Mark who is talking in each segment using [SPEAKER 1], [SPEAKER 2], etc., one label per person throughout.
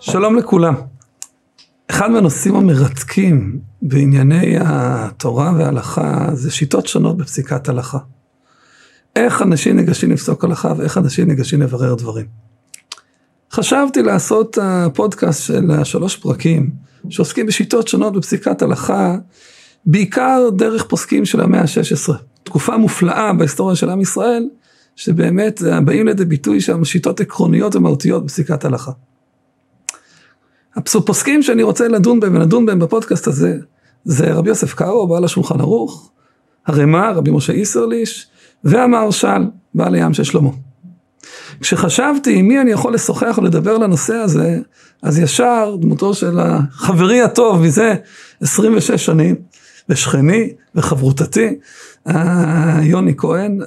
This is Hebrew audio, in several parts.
[SPEAKER 1] שלום לכולם. אחד מהנושאים המרתקים בענייני התורה וההלכה זה שיטות שונות בפסיקת הלכה. איך אנשים ניגשים לפסוק הלכה ואיך אנשים ניגשים לברר דברים. חשבתי לעשות הפודקאסט של השלוש פרקים שעוסקים בשיטות שונות בפסיקת הלכה, בעיקר דרך פוסקים של המאה ה-16. תקופה מופלאה בהיסטוריה של עם ישראל, שבאמת באים לידי ביטוי שם שיטות עקרוניות ומהותיות בפסיקת הלכה. הפוסקים שאני רוצה לדון בהם ונדון בהם בפודקאסט הזה, זה רבי יוסף קארו, בעל השולחן ערוך, הרמ"א, רבי משה איסרליש, והמהרש"ל, בעל הים של שלמה. כשחשבתי עם מי אני יכול לשוחח ולדבר לנושא הזה, אז ישר דמותו של החברי הטוב מזה 26 שנים, ושכני וחברותתי, יוני כהן,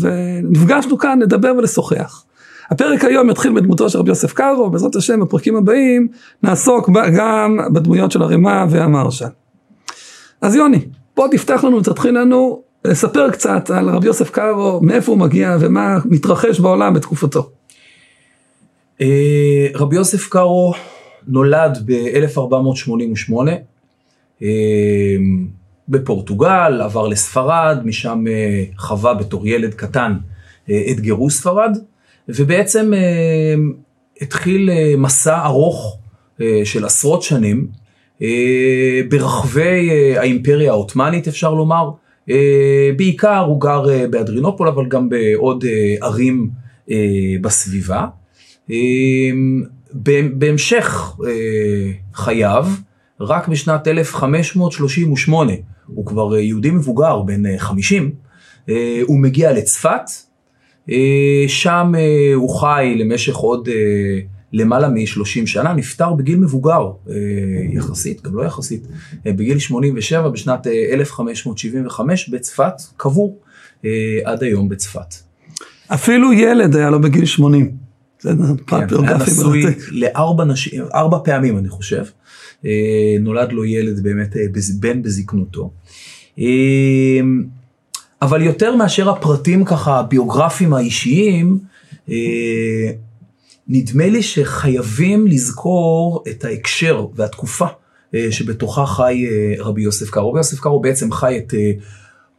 [SPEAKER 1] ונפגשנו כאן לדבר ולשוחח. הפרק היום יתחיל בדמותו של רבי יוסף קארו, בעזרת השם בפרקים הבאים נעסוק גם בדמויות של הרמ"א והמהרש"ל. אז יוני, בוא תפתח לנו ותתחיל לנו לספר קצת על רבי יוסף קארו, מאיפה הוא מגיע ומה מתרחש בעולם בתקופתו.
[SPEAKER 2] אה, רבי יוסף קארו נולד ב-1488 אה, בפורטוגל, עבר לספרד, משם אה, חווה בתור ילד קטן את גירוש ספרד, ובעצם התחיל מסע ארוך של עשרות שנים ברחבי האימפריה העות'מאנית אפשר לומר, בעיקר הוא גר באדרינופול אבל גם בעוד ערים בסביבה. בהמשך חייו, רק בשנת 1538, הוא כבר יהודי מבוגר, בן 50, הוא מגיע לצפת, שם הוא חי למשך עוד למעלה מ-30 שנה, נפטר בגיל מבוגר יחסית, גם לא יחסית, בגיל 87 בשנת 1575 בצפת, קבור עד היום בצפת.
[SPEAKER 1] אפילו ילד היה לו בגיל 80.
[SPEAKER 2] זה כן, היה נשוי לארבע נשים, ארבע פעמים אני חושב. נולד לו ילד באמת בן בזקנותו. אבל יותר מאשר הפרטים ככה הביוגרפיים האישיים, נדמה לי שחייבים לזכור את ההקשר והתקופה שבתוכה חי רבי יוסף קארו. רבי יוסף קארו בעצם חי את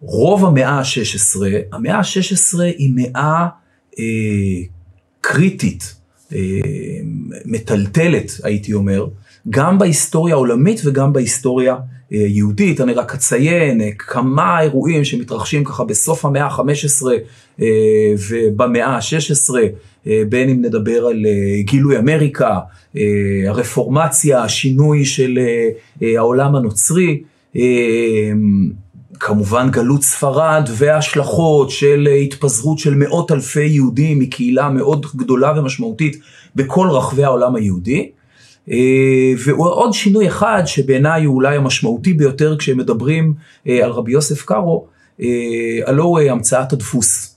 [SPEAKER 2] רוב המאה ה-16. המאה ה-16 היא מאה קריטית, מטלטלת הייתי אומר, גם בהיסטוריה העולמית וגם בהיסטוריה יהודית. אני רק אציין כמה אירועים שמתרחשים ככה בסוף המאה ה-15 ובמאה ה-16, בין אם נדבר על גילוי אמריקה, הרפורמציה, השינוי של העולם הנוצרי, כמובן גלות ספרד וההשלכות של התפזרות של מאות אלפי יהודים מקהילה מאוד גדולה ומשמעותית בכל רחבי העולם היהודי. ועוד שינוי אחד שבעיניי הוא אולי המשמעותי ביותר כשמדברים על רבי יוסף קארו, הלא הוא המצאת הדפוס.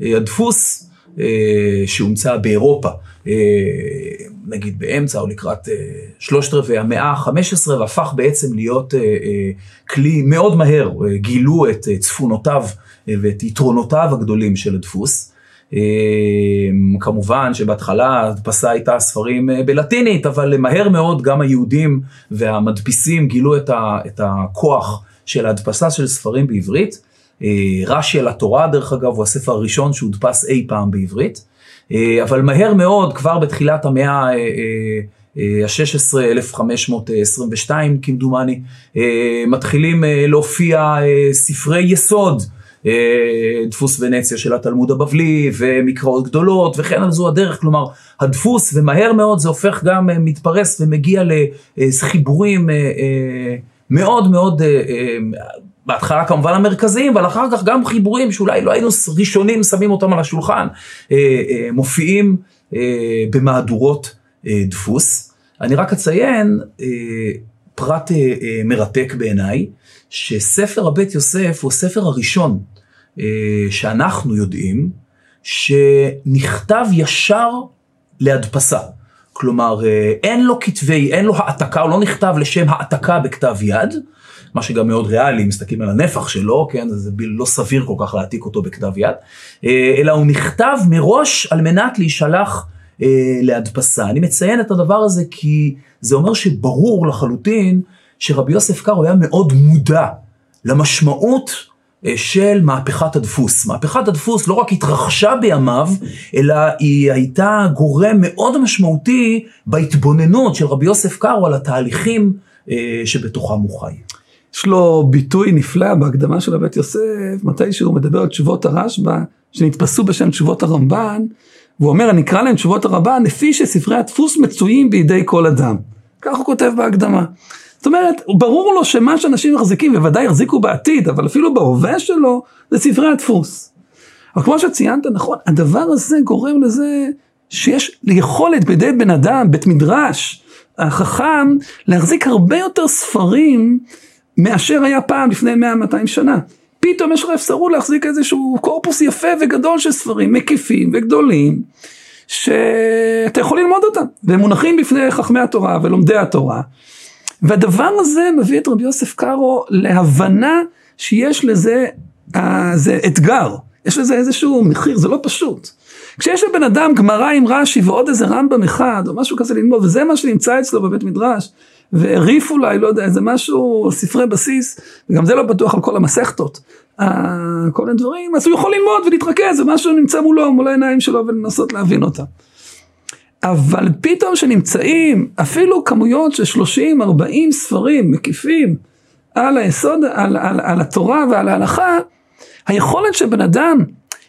[SPEAKER 2] הדפוס שהומצא באירופה, נגיד באמצע או לקראת שלושת רבעי המאה ה-15 והפך בעצם להיות כלי מאוד מהר, גילו את צפונותיו ואת יתרונותיו הגדולים של הדפוס. כמובן שבהתחלה הדפסה הייתה ספרים בלטינית, אבל מהר מאוד גם היהודים והמדפיסים גילו את הכוח של ההדפסה של ספרים בעברית. רש"י על התורה דרך אגב הוא הספר הראשון שהודפס אי פעם בעברית, אבל מהר מאוד כבר בתחילת המאה ה-16, 1522 כמדומני, מתחילים להופיע ספרי יסוד. דפוס ונציה של התלמוד הבבלי ומקראות גדולות וכן על זו הדרך, כלומר הדפוס ומהר מאוד זה הופך גם מתפרס ומגיע לחיבורים מאוד מאוד בהתחלה כמובן המרכזיים, אבל אחר כך גם חיבורים שאולי לא היינו ראשונים שמים אותם על השולחן, מופיעים במהדורות דפוס. אני רק אציין פרט מרתק בעיניי, שספר הבית יוסף הוא הספר הראשון שאנחנו יודעים שנכתב ישר להדפסה. כלומר, אין לו כתבי, אין לו העתקה, הוא לא נכתב לשם העתקה בכתב יד, מה שגם מאוד ריאלי, מסתכלים על הנפח שלו, כן, זה לא סביר כל כך להעתיק אותו בכתב יד, אה, אלא הוא נכתב מראש על מנת להישלח אה, להדפסה. אני מציין את הדבר הזה כי זה אומר שברור לחלוטין שרבי יוסף קארו היה מאוד מודע למשמעות אה, של מהפכת הדפוס. מהפכת הדפוס לא רק התרחשה בימיו, אלא היא הייתה גורם מאוד משמעותי בהתבוננות של רבי יוסף קארו על התהליכים אה, שבתוכם הוא חי.
[SPEAKER 1] יש לו ביטוי נפלא בהקדמה של הבית יוסף, מתי שהוא מדבר על תשובות הרשב"א, שנתפסו בשם תשובות הרמב"ן, והוא אומר, אני אקרא להם תשובות הרמב"ן, לפי שספרי הדפוס מצויים בידי כל אדם. כך הוא כותב בהקדמה. זאת אומרת, ברור לו שמה שאנשים מחזיקים, בוודאי יחזיקו בעתיד, אבל אפילו בהווה שלו, זה ספרי הדפוס. אבל כמו שציינת נכון, הדבר הזה גורם לזה שיש יכולת בידי בן אדם, בית מדרש, החכם, להחזיק הרבה יותר ספרים מאשר היה פעם לפני 100-200 שנה. פתאום יש לך אפשרות להחזיק איזשהו קורפוס יפה וגדול של ספרים מקיפים וגדולים, שאתה יכול ללמוד אותם, והם מונחים בפני חכמי התורה ולומדי התורה. והדבר הזה מביא את רבי יוסף קארו להבנה שיש לזה, אה, זה אתגר, יש לזה איזשהו מחיר, זה לא פשוט. כשיש לבן אדם גמרא עם רש"י ועוד איזה רמב"ם אחד או משהו כזה ללמוד, וזה מה שנמצא אצלו בבית מדרש, וריף אולי, לא יודע, איזה משהו, ספרי בסיס, וגם זה לא בטוח על כל המסכתות, אה, כל מיני דברים, אז הוא יכול ללמוד ולהתרכז, ומשהו נמצא מולו, מול העיניים שלו, ולנסות להבין אותם. אבל פתאום שנמצאים אפילו כמויות של 30-40 ספרים מקיפים על היסוד, על, על, על התורה ועל ההלכה, היכולת של בן אדם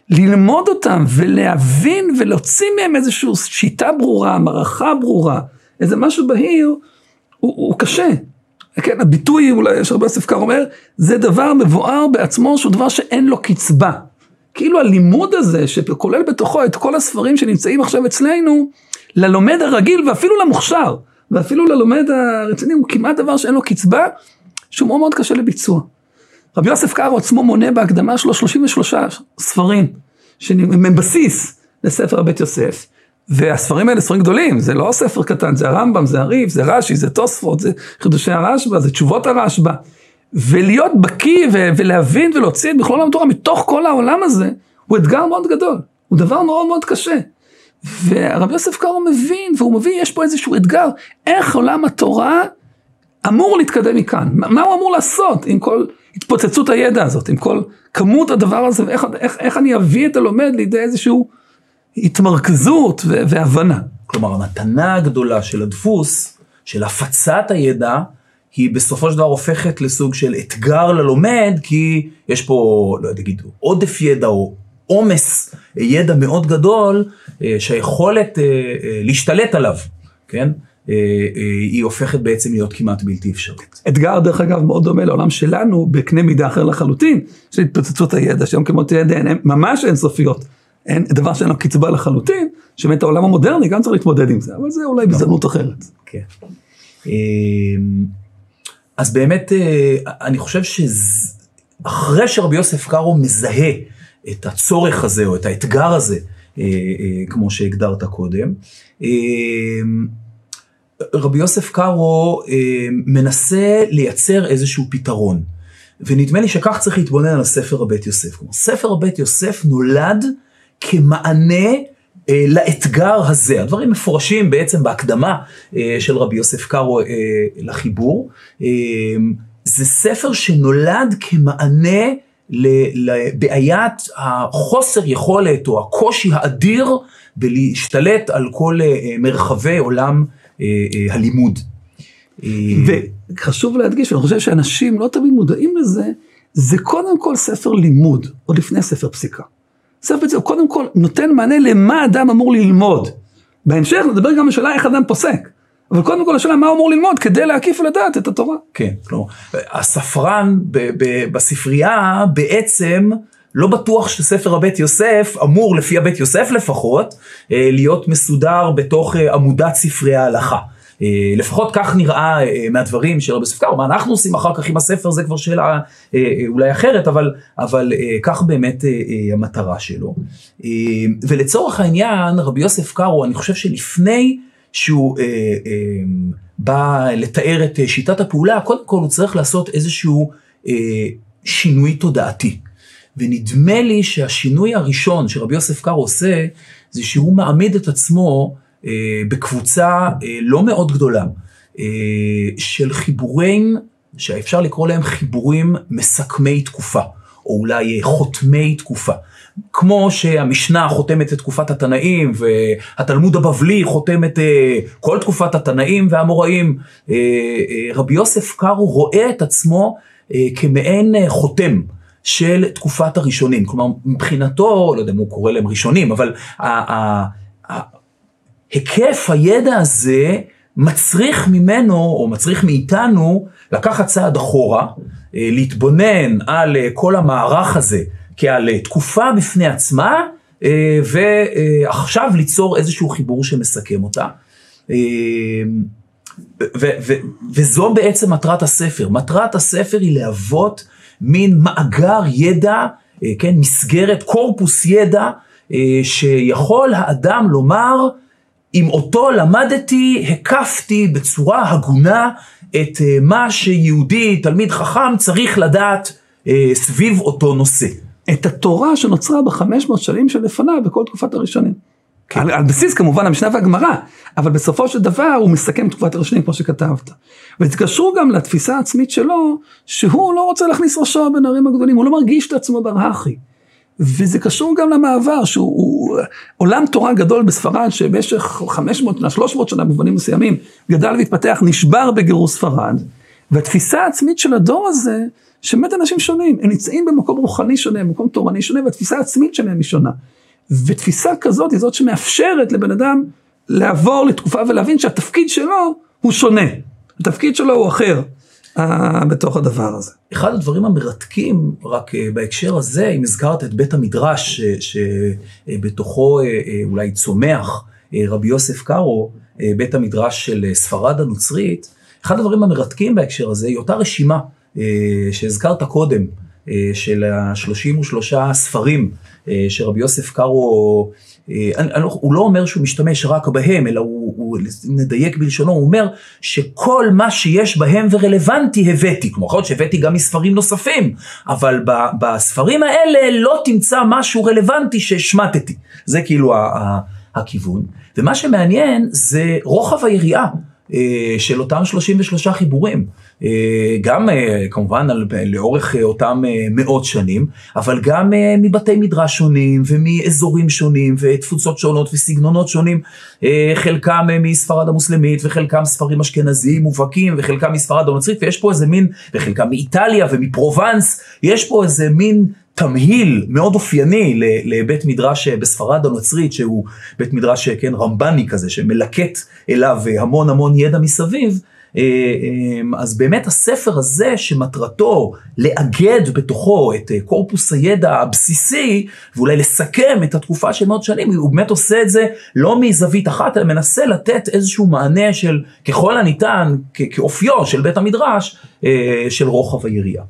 [SPEAKER 1] ללמוד אותם ולהבין ולהוציא מהם איזושהי שיטה ברורה, מערכה ברורה, איזה משהו בהיר, הוא, הוא קשה. כן, הביטוי, אולי יש הרבה ספקר אומר, זה דבר מבואר בעצמו שהוא דבר שאין לו קצבה. כאילו הלימוד הזה, שכולל בתוכו את כל הספרים שנמצאים עכשיו אצלנו, ללומד הרגיל ואפילו למוכשר, ואפילו ללומד הרציני, הוא כמעט דבר שאין לו קצבה, שהוא מאוד מאוד קשה לביצוע. רבי יוסף קארו עצמו מונה בהקדמה שלו 33 ספרים, שהם בסיס לספר הבית יוסף, והספרים האלה ספרים גדולים, זה לא ספר קטן, זה הרמב"ם, זה הריף, זה רש"י, זה תוספות, זה חידושי הרשב"א, זה תשובות הרשב"א. ולהיות בקיא ולהבין ולהוציא את מכלול התורה מתוך כל העולם הזה, הוא אתגר מאוד גדול, הוא דבר מאוד מאוד קשה. והרב יוסף קארו מבין, והוא מבין, יש פה איזשהו אתגר, איך עולם התורה אמור להתקדם מכאן, מה הוא אמור לעשות עם כל התפוצצות הידע הזאת, עם כל כמות הדבר הזה, ואיך איך, איך אני אביא את הלומד לידי איזושהי התמרכזות והבנה.
[SPEAKER 2] כלומר, המתנה הגדולה של הדפוס, של הפצת הידע, היא בסופו של דבר הופכת לסוג של אתגר ללומד, כי יש פה, לא יודע, יגידו, עודף ידע או עומס ידע מאוד גדול, אה, שהיכולת אה, אה, להשתלט עליו, כן? היא הופכת בעצם להיות כמעט בלתי אפשרית.
[SPEAKER 1] אתגר דרך אגב מאוד דומה לעולם שלנו בקנה מידה אחר לחלוטין, של התפוצצות הידע, שהיום כמות ידע הן ממש אינסופיות. אין דבר שאין לו קצבה לחלוטין, שבאמת העולם המודרני גם צריך להתמודד עם זה, אבל זה אולי בזדמנות אחרת.
[SPEAKER 2] כן. אז באמת, אני חושב שאחרי שרבי יוסף קארו מזהה את הצורך הזה או את האתגר הזה, אה, אה, כמו שהגדרת קודם. אה, רבי יוסף קארו מנסה לייצר איזשהו פתרון, ונדמה לי שכך צריך להתבונן על הספר הבית יוסף. כלומר, ספר הבית יוסף נולד כמענה לאתגר הזה. הדברים מפורשים בעצם בהקדמה של רבי יוסף קארו לחיבור. זה ספר שנולד כמענה לבעיית החוסר יכולת או הקושי האדיר בלהשתלט על כל אה, מרחבי עולם אה, אה, הלימוד.
[SPEAKER 1] וחשוב להדגיש, ואני חושב שאנשים לא תמיד מודעים לזה, זה קודם כל ספר לימוד, עוד לפני ספר פסיקה. ספר פסיקה קודם כל נותן מענה למה אדם אמור ללמוד. בהמשך נדבר גם על השאלה איך אדם פוסק. אבל קודם כל השאלה מה הוא אמור ללמוד כדי להקיף ולדעת את התורה.
[SPEAKER 2] כן, כלומר, הספרן בספרייה בעצם לא בטוח שספר הבית יוסף אמור, לפי הבית יוסף לפחות, אה, להיות מסודר בתוך אה, עמודת ספרי ההלכה. אה, לפחות כך נראה מהדברים של רבי ספקר, מה אנחנו עושים אחר כך עם הספר זה כבר שאלה אולי אחרת, אבל, אבל כך באמת המטרה שלו. ולצורך העניין, רבי יוסף קארו, אני חושב שלפני שהוא אה, אה, בא לתאר את שיטת הפעולה, קודם כל הוא צריך לעשות איזשהו אה, שינוי תודעתי. ונדמה לי שהשינוי הראשון שרבי יוסף קארו עושה, זה שהוא מעמיד את עצמו אה, בקבוצה אה, לא מאוד גדולה, אה, של חיבורים, שאפשר לקרוא להם חיבורים מסכמי תקופה, או אולי אה, חותמי תקופה. כמו שהמשנה חותמת את תקופת התנאים, והתלמוד הבבלי חותם את אה, כל תקופת התנאים והאמוראים, אה, אה, רבי יוסף קארו רואה את עצמו כמעין חותם. של תקופת הראשונים. כלומר, מבחינתו, לא יודע אם הוא קורא להם ראשונים, אבל היקף הידע הזה מצריך ממנו, או מצריך מאיתנו, לקחת צעד אחורה, להתבונן על כל המערך הזה כעל אה, תקופה בפני עצמה, ועכשיו ליצור איזשהו חיבור שמסכם אותה. וזו בעצם מטרת הספר. מטרת הספר היא להוות מין מאגר ידע, אה, כן, מסגרת, קורפוס ידע, אה, שיכול האדם לומר, אם אותו למדתי, הקפתי בצורה הגונה את אה, מה שיהודי, תלמיד חכם, צריך לדעת סביב אותו נושא.
[SPEAKER 1] את התורה שנוצרה בחמש מאות שנים שלפניו בכל תקופת הראשונים. כן. על, על בסיס כמובן המשנה והגמרא, אבל בסופו של דבר הוא מסכם תקופת הראשונים כמו שכתבת. ותקשרו גם לתפיסה העצמית שלו, שהוא לא רוצה להכניס ראשו בין הערים הגדולים, הוא לא מרגיש את עצמו ברהכי. וזה קשור גם למעבר, שהוא הוא, עולם תורה גדול בספרד, שבמשך 500 שנה, 300 שנה במובנים מסוימים, גדל והתפתח, נשבר בגירוש ספרד. והתפיסה העצמית של הדור הזה, שבאמת אנשים שונים, הם נמצאים במקום רוחני שונה, במקום תורני שונה, והתפיסה העצמית שלהם היא שונה. ותפיסה כזאת היא זאת שמאפשרת לבן אדם לעבור לתקופה ולהבין שהתפקיד שלו הוא שונה. התפקיד שלו הוא אחר uh, בתוך הדבר הזה.
[SPEAKER 2] אחד הדברים המרתקים, רק uh, בהקשר הזה, אם הזכרת את בית המדרש, שבתוכו uh, uh, אולי צומח רבי יוסף קארו, בית המדרש של ספרד הנוצרית, אחד הדברים המרתקים בהקשר הזה היא אותה רשימה שהזכרת קודם, uh, של ה-33 ספרים אה, שרבי יוסף קארו, אה, לא, הוא לא אומר שהוא משתמש רק בהם, אלא הוא, הוא נדייק בלשונו, הוא אומר שכל מה שיש בהם ורלוונטי הבאתי. כלומר, יכול להיות שהבאתי גם מספרים נוספים, אבל בספרים האלה לא תמצא משהו רלוונטי שהשמטתי. זה כאילו הכיוון. ומה שמעניין זה רוחב היריעה. אה, של אותם 33 חיבורים, אה, גם אה, כמובן על, לאורך אותם מאות שנים, אבל גם מבתי מדרש שונים ומאזורים שונים ותפוצות שונות וסגנונות שונים, חלקם מספרד המוסלמית וחלקם ספרים אשכנזיים מובהקים וחלקם מספרד הנוצרית ויש פה איזה מין, וחלקם מאיטליה ומפרובנס, יש פה איזה מין תמהיל מאוד אופייני לבית מדרש בספרד הנוצרית, שהוא בית מדרש, כן, רמב"ני כזה, שמלקט אליו המון המון ידע מסביב. אה, אה, אז באמת הספר הזה שמטרתו לאגד בתוכו את אה, קורפוס הידע הבסיסי ואולי לסכם את התקופה של מאות שנים, הוא באמת עושה את זה לא מזווית אחת, אלא מנסה לתת איזשהו מענה של ככל הניתן, כאופיו של בית המדרש, של רוחב היריעה.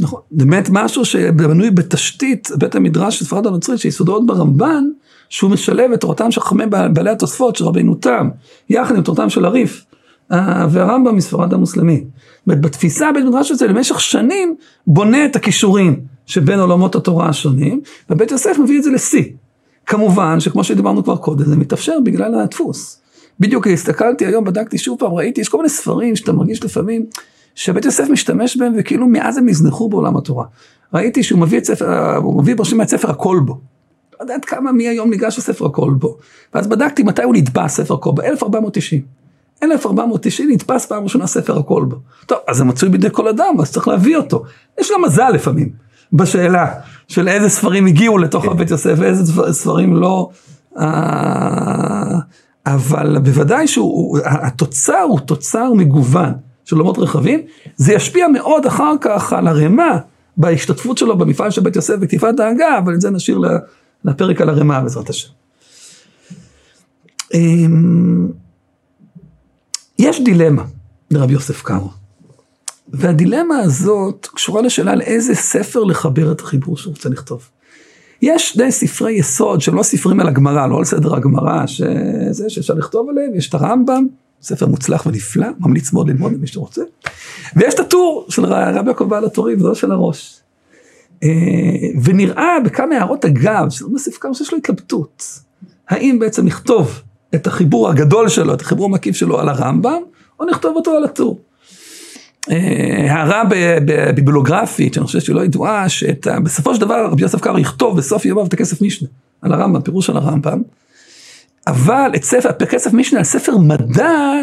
[SPEAKER 1] נכון, באמת משהו שבנוי בתשתית בית המדרש של ספרד הנוצרית שיסודו עוד ברמב"ן, שהוא משלב את תורתם של חכמי בעלי התוספות של רבינו תם, יחד עם תורתם של הריף והרמב"ם מספרד המוסלמי. בתפיסה בית המדרש הזה למשך שנים בונה את הכישורים שבין עולמות התורה השונים, ובית יוסף מביא את זה לשיא. כמובן שכמו שדיברנו כבר קודם, זה מתאפשר בגלל הדפוס. בדיוק הסתכלתי היום, בדקתי שוב פעם, ראיתי, יש כל מיני ספרים שאתה מרגיש לפעמים, שבית יוסף משתמש בהם וכאילו מאז הם נזנחו בעולם התורה. ראיתי שהוא מביא את ספר, הוא מביא ברשימה את ספר הכל בו. לא יודעת כמה מי היום ניגש לספר הכל בו. ואז בדקתי מתי הוא נדפס ספר הכל בו, 1490. 1490 נדפס פעם ראשונה ספר הכל בו. טוב, אז זה מצוי בידי כל אדם, אז צריך להביא אותו. יש גם מזל לפעמים, בשאלה של איזה ספרים הגיעו לתוך כן. בית יוסף ואיזה ספרים לא. אה, אבל בוודאי שהתוצר הוא תוצר מגוון. של עולמות רחבים, זה ישפיע מאוד אחר כך על הרמה בהשתתפות שלו במפעל של בית יוסף בכתיפת ההגה, אבל את זה נשאיר לפרק על הרמה בעזרת השם. יש דילמה לרבי יוסף קארו, והדילמה הזאת קשורה לשאלה על איזה ספר לחבר את החיבור שהוא רוצה לכתוב. יש שני ספרי יסוד שהם לא ספרים על הגמרא, לא על סדר הגמרא, שזה שאפשר לכתוב עליהם, יש את הרמב"ם, ספר מוצלח ונפלא, ממליץ מאוד ללמוד למי שרוצה, ויש את הטור של רבי יעקב בעל הטורים, זה של הראש. אה, ונראה בכמה הערות אגב, שזה מוסיף כמה שיש לו התלבטות, האם בעצם לכתוב את החיבור הגדול שלו, את החיבור המקיף שלו על הרמב"ם, או נכתוב אותו על הטור. אה, הערה ביבלוגרפית, שאני חושב שהיא לא ידועה, שבסופו של דבר רבי יוסף קארו יכתוב בסוף ימיו את הכסף משנה, על הרמב"ם, פירוש על הרמב"ם, אבל את ספר, כסף משנה על ספר מדע,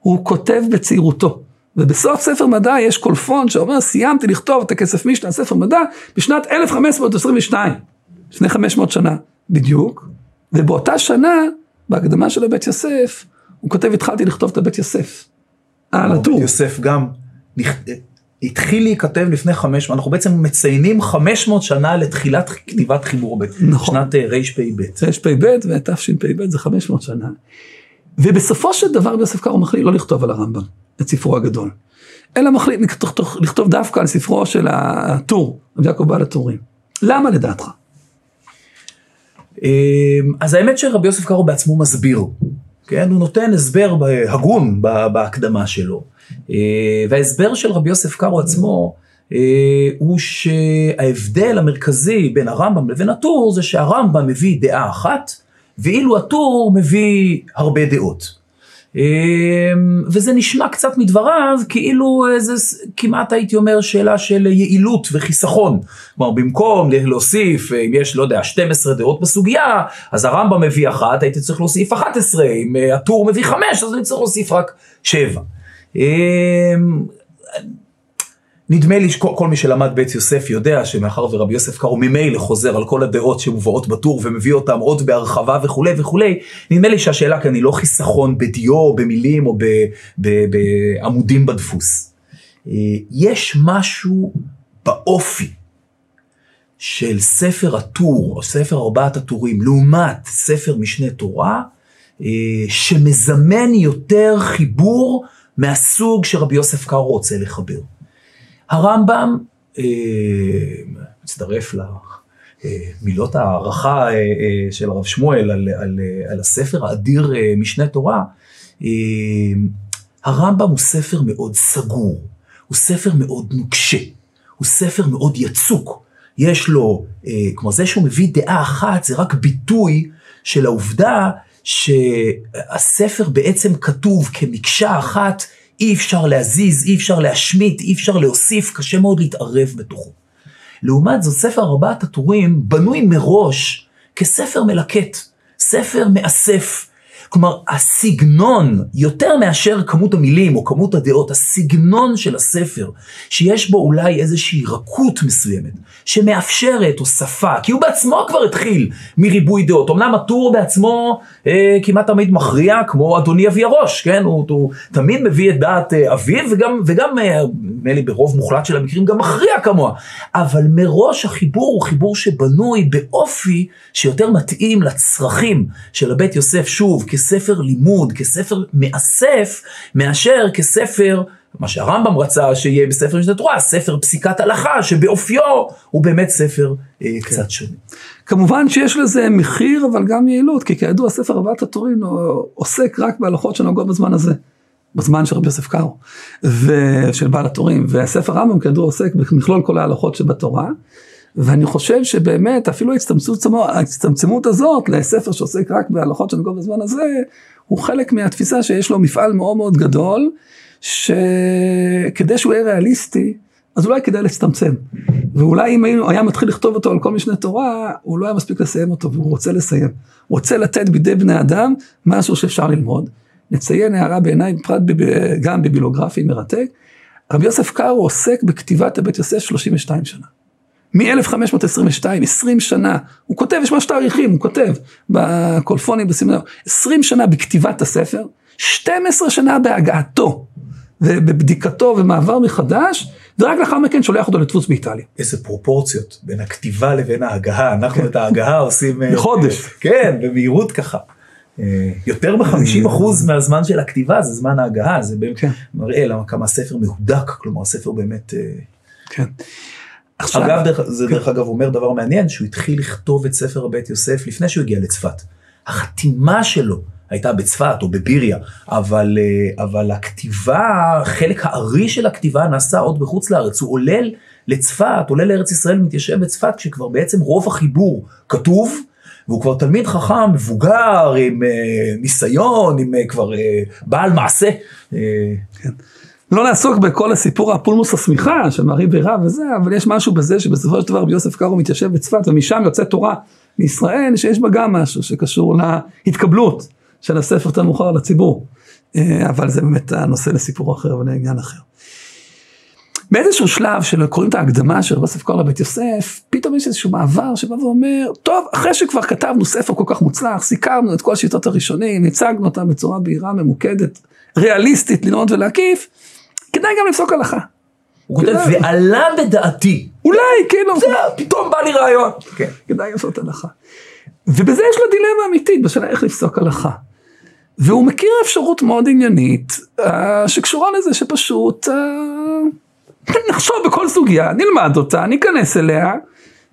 [SPEAKER 1] הוא כותב בצעירותו. ובסוף ספר מדע יש קולפון שאומר, סיימתי לכתוב את הכסף משנה ספר מדע בשנת 1522, לפני 500 שנה בדיוק, ובאותה שנה, בהקדמה של הבית יוסף, הוא כותב, התחלתי לכתוב את הבית יוסף. על הטור.
[SPEAKER 2] יוסף גם התחיל להיכתב לפני 500, אנחנו בעצם מציינים 500 שנה לתחילת כתיבת חיבור ב',
[SPEAKER 1] נכון.
[SPEAKER 2] שנת אה, רפ"ב.
[SPEAKER 1] רפ"ב ותשפ"ב זה 500 שנה. ובסופו של דבר יוסף קארו מחליט לא לכתוב על הרמב"ם, את ספרו הגדול, אלא מחליט לכתוב, לכתוב דווקא על ספרו של הטור, רבי יעקב בעל הטורים. למה לדעתך?
[SPEAKER 2] אמ, אז האמת שרבי יוסף קארו בעצמו מסביר, כן? הוא נותן הסבר הגון בהקדמה שלו. אה, וההסבר של רבי יוסף קארו עצמו אה, הוא שההבדל המרכזי בין הרמב"ם לבין הטור זה שהרמב"ם מביא דעה אחת, ואילו הטור מביא הרבה דעות. אמ, וזה נשמע קצת מדבריו כאילו איזה כמעט הייתי אומר שאלה של יעילות וחיסכון. כלומר במקום להוסיף אם יש לא יודע 12 דעות בסוגיה אז הרמב"ם מביא אחת הייתי צריך להוסיף 11 אם אה, הטור מביא 5 אז אני צריך להוסיף רק 7. נדמה לי שכל מי שלמד בית יוסף יודע שמאחר ורבי יוסף קארו ממילא חוזר על כל הדעות שמובאות בטור ומביא אותם עוד בהרחבה וכולי וכולי, נדמה לי שהשאלה כאן היא לא חיסכון בדיו, במילים או בעמודים בדפוס. אה, יש משהו באופי של ספר הטור, או ספר ארבעת הטורים, לעומת ספר משנה תורה, אה, שמזמן יותר חיבור מהסוג שרבי יוסף קארו רוצה לחבר. הרמב"ם אה, מצטרף למילות הערכה אה, אה, של הרב שמואל על, על, על הספר האדיר משנה תורה. הרמב"ם הוא ספר מאוד סגור, הוא ספר מאוד נוקשה, הוא ספר מאוד יצוק. יש לו, כמו זה שהוא מביא דעה אחת, זה רק ביטוי של העובדה שהספר בעצם כתוב כמקשה אחת אי אפשר להזיז, אי אפשר להשמיט, אי אפשר להוסיף, קשה מאוד להתערב בתוכו. לעומת זאת, ספר ארבעת הטורים בנוי מראש כספר מלקט, ספר מאסף, כלומר, הסגנון, יותר מאשר כמות המילים או כמות הדעות, הסגנון של הספר, שיש בו אולי איזושהי רכות מסוימת, שמאפשרת הוספה, כי הוא בעצמו כבר התחיל מריבוי דעות. אמנם הטור בעצמו אה, כמעט תמיד מכריע, כמו אדוני אבי הראש, כן? הוא, הוא תמיד מביא את דעת אה, אביו, וגם, וגם אה, נדמה לי ברוב מוחלט של המקרים, גם מכריע כמוה. אבל מראש החיבור הוא חיבור שבנוי באופי שיותר מתאים לצרכים של הבית יוסף, שוב, כספר לימוד, כספר מאסף, מאשר כספר, מה שהרמב"ם רצה שיהיה בספר משנה תורה, ספר פסיקת הלכה, שבאופיו הוא באמת ספר אה, כן. קצת שונה.
[SPEAKER 1] כמובן שיש לזה מחיר, אבל גם יעילות, כי כידוע ספר ארבעת הטורים עוסק רק בהלכות שנוגעות בזמן הזה. בזמן של רבי יוסף קארו, ושל בעל הטורים, והספר רמב"ם כידוע עוסק במכלול כל ההלכות שבתורה, ואני חושב שבאמת אפילו ההצטמצמות הזאת לספר שעוסק רק בהלכות של נגוע בזמן הזה, הוא חלק מהתפיסה שיש לו מפעל מאוד מאוד גדול, שכדי שהוא יהיה ריאליסטי, אז אולי כדאי להצטמצם. ואולי אם היה מתחיל לכתוב אותו על כל משנה תורה, הוא לא היה מספיק לסיים אותו, והוא רוצה לסיים. הוא רוצה לתת בידי בני אדם משהו שאפשר ללמוד. נציין הערה בעיניי, בפרט גם בבילוגרפי מרתק, רבי יוסף קארו עוסק בכתיבת הבית יוסף 32 שנה. מ-1522, 20 שנה, הוא כותב, יש ממש תאריכים, הוא כותב בקולפונים, בסמינר, 20 שנה בכתיבת הספר, 12 שנה בהגעתו, ובבדיקתו ומעבר מחדש, ורק לאחר מכן שולח אותו לדפוס באיטליה.
[SPEAKER 2] איזה פרופורציות בין הכתיבה לבין ההגהה, אנחנו כן. את ההגהה עושים...
[SPEAKER 1] אה, בחודש.
[SPEAKER 2] כן, במהירות ככה. אה, יותר מ-50% מהזמן של הכתיבה זה זמן ההגהה, זה באמת כן. מראה למה כמה הספר מהודק, כלומר הספר באמת... אה,
[SPEAKER 1] כן. עכשיו-
[SPEAKER 2] אגב, דרך, זה
[SPEAKER 1] כן.
[SPEAKER 2] דרך אגב אומר דבר מעניין, שהוא התחיל לכתוב את ספר הבית יוסף לפני שהוא הגיע לצפת. החתימה שלו הייתה בצפת או בביריה, אבל, אה, אבל הכתיבה, חלק הארי של הכתיבה נעשה עוד בחוץ לארץ. הוא עולה לצפת, עולה לארץ ישראל, מתיישב בצפת, כשכבר בעצם רוב החיבור כתוב, והוא כבר תלמיד חכם, מבוגר, עם אה, ניסיון, עם אה, כבר אה, בעל מעשה. אה,
[SPEAKER 1] לא נעסוק בכל הסיפור הפולמוס השמיכה של מערי בירה וזה, אבל יש משהו בזה שבסופו של דבר רבי יוסף קארו מתיישב בצפת ומשם יוצא תורה מישראל שיש בה גם משהו שקשור להתקבלות של הספר יותר מאוחר לציבור. אה, אבל זה באמת הנושא לסיפור אחר ולעניין אחר. באיזשהו שלב של קוראים את ההקדמה של יוסף קארו לבית יוסף, פתאום יש איזשהו מעבר שבא ואומר, טוב, אחרי שכבר כתבנו ספר כל כך מוצלח, סיכרנו את כל השיטות הראשונים, הצגנו אותם בצורה בהירה, ממוקדת, ריאליסטית, ללמוד ולהקיף, כדאי גם לפסוק הלכה.
[SPEAKER 2] הוא כותב. ועלה בדעתי.
[SPEAKER 1] אולי, כאילו,
[SPEAKER 2] זה, פתאום בא לי רעיון. כן.
[SPEAKER 1] כדאי לעשות הלכה. ובזה יש לו דילמה אמיתית בשאלה איך לפסוק הלכה. והוא מכיר אפשרות מאוד עניינית, אה, שקשורה לזה שפשוט אה, נחשוב בכל סוגיה, נלמד אותה, ניכנס אליה,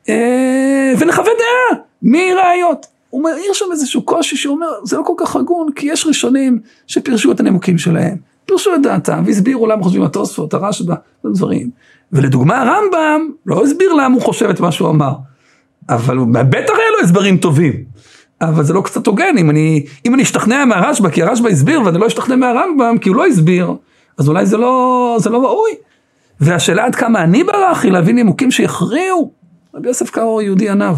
[SPEAKER 1] אה, ונחווה דעה מראיות. הוא מעיר שם איזשהו קושי שאומר, זה לא כל כך הגון, כי יש ראשונים שפירשו את הנימוקים שלהם, פירשו את דעתם, והסבירו למה חושבים התוספות, הרשב"א, דברים. ולדוגמה הרמב"ם לא הסביר למה הוא חושב את מה שהוא אמר. אבל בטח היה לו הסברים טובים. אבל זה לא קצת הוגן, אם אני, אם אני אשתכנע מהרשב"א, כי הרשב"א הסביר ואני לא אשתכנע מהרמב"ם, כי הוא לא הסביר, אז אולי זה לא, זה לא ראוי. והשאלה עד כמה אני ברח היא להביא נימוקים שיכריעו. רבי יוסף קארו יהודי עניו,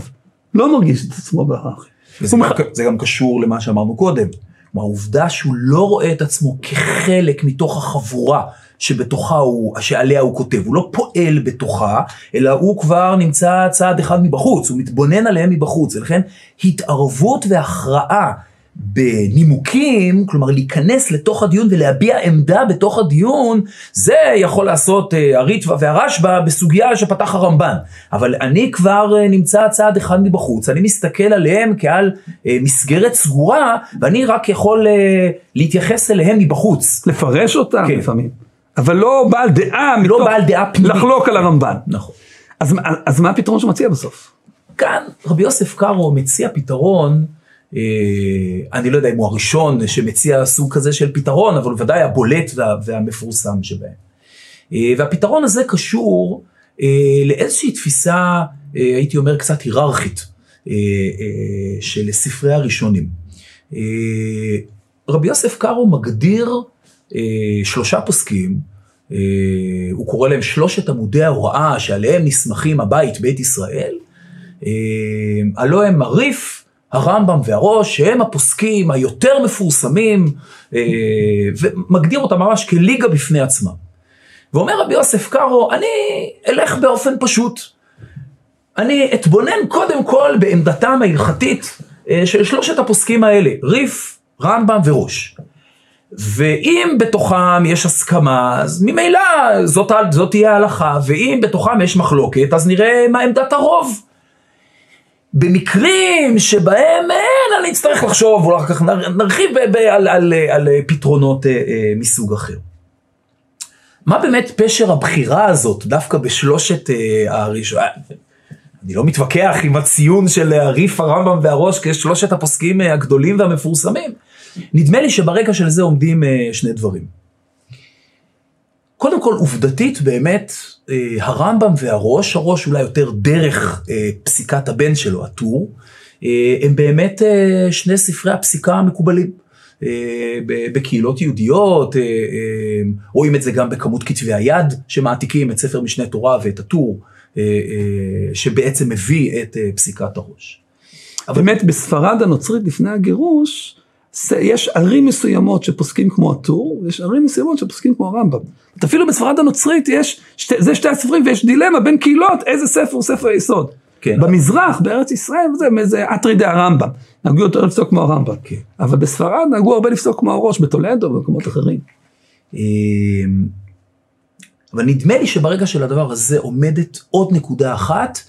[SPEAKER 1] לא מרגיש את עצמו ברח.
[SPEAKER 2] וזה גם, זה גם קשור למה שאמרנו קודם. כלומר, העובדה שהוא לא רואה את עצמו כחלק מתוך החבורה שבתוכה הוא, שעליה הוא כותב, הוא לא פועל בתוכה, אלא הוא כבר נמצא צעד אחד מבחוץ, הוא מתבונן עליהם מבחוץ, ולכן התערבות והכרעה בנימוקים, כלומר להיכנס לתוך הדיון ולהביע עמדה בתוך הדיון, זה יכול לעשות אה, הריטב"א והרשב"א בסוגיה שפתח הרמב"ן. אבל אני כבר אה, נמצא צעד אחד מבחוץ, אני מסתכל עליהם כעל אה, מסגרת סגורה, ואני רק יכול אה, להתייחס אליהם מבחוץ.
[SPEAKER 1] לפרש אותם
[SPEAKER 2] כן.
[SPEAKER 1] לפעמים. אבל לא בעל דעה,
[SPEAKER 2] לא בעל דעה פנימית.
[SPEAKER 1] לחלוק על הרמב"ן.
[SPEAKER 2] נכון.
[SPEAKER 1] אז, אז מה הפתרון שהוא מציע בסוף?
[SPEAKER 2] כאן רבי יוסף קארו מציע פתרון, אני לא יודע אם הוא הראשון שמציע סוג כזה של פתרון, אבל ודאי הבולט וה, והמפורסם שבהם. אה, והפתרון הזה קשור אה, לאיזושהי תפיסה, אה, הייתי אומר קצת היררכית, אה, אה, של ספרי הראשונים. אה, רבי יוסף קארו מגדיר אה, שלושה פוסקים, אה, הוא קורא להם שלושת עמודי ההוראה שעליהם נסמכים הבית, בית ישראל, אה, הלא הם הריף, הרמב"ם והראש, שהם הפוסקים היותר מפורסמים, אה, ומגדיר אותם ממש כליגה בפני עצמם. ואומר רבי יוסף קארו, אני אלך באופן פשוט. אני אתבונן קודם כל בעמדתם ההלכתית אה, של שלושת הפוסקים האלה, ריף, רמב"ם וראש. ואם בתוכם יש הסכמה, אז ממילא זאת, זאת תהיה ההלכה, ואם בתוכם יש מחלוקת, אז נראה מה עמדת הרוב. במקרים שבהם אין, אני אצטרך לחשוב, אולי אחר כך נר- נרחיב ב- על, על, על פתרונות אה, אה, מסוג אחר. מה באמת פשר הבחירה הזאת, דווקא בשלושת אה, הראשונים? אני לא מתווכח עם הציון של הריף, הרמב"ם והראש כשלושת הפוסקים אה, הגדולים והמפורסמים. נדמה לי שברקע של זה עומדים אה, שני דברים. קודם כל, עובדתית באמת, אה, הרמב"ם והראש, הראש אולי יותר דרך אה, פסיקת הבן שלו, הטור, אה, הם באמת שני ספרי הפסיקה המקובלים. בקהילות יהודיות, רואים את זה גם בכמות כתבי היד שמעתיקים את ספר משנה תורה ואת הטור, שבעצם מביא את פסיקת הראש.
[SPEAKER 1] באמת בספרד הנוצרית לפני הגירוש, יש ערים מסוימות שפוסקים כמו הטור, ויש ערים מסוימות שפוסקים כמו הרמב"ם. אפילו בספרד הנוצרית יש, שתי, זה שתי הספרים ויש דילמה בין קהילות, איזה ספר הוא ספר היסוד.
[SPEAKER 2] כן.
[SPEAKER 1] במזרח, בארץ ישראל, זה, זה אתרי דה הרמב"ם. נהגו יותר לפסוק כמו הרמב"ם.
[SPEAKER 2] כן.
[SPEAKER 1] אבל בספרד נהגו הרבה לפסוק כמו הראש, בטולדו ובמקומות אחרים.
[SPEAKER 2] אמ, אבל נדמה לי שברגע של הדבר הזה עומדת עוד נקודה אחת,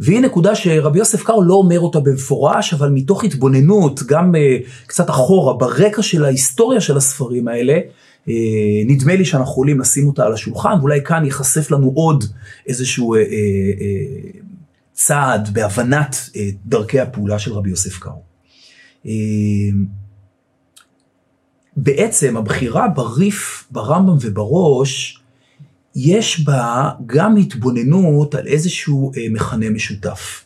[SPEAKER 2] והיא נקודה שרבי יוסף קארו לא אומר אותה במפורש, אבל מתוך התבוננות, גם uh, קצת אחורה, ברקע של ההיסטוריה של הספרים האלה, אה, נדמה לי שאנחנו יכולים לשים אותה על השולחן, ואולי כאן ייחשף לנו עוד איזשהו אה, אה, אה, צעד בהבנת אה, דרכי הפעולה של רבי יוסף קארו. אה, בעצם הבחירה בריף, ברמב"ם ובראש, יש בה גם התבוננות על איזשהו אה, מכנה משותף.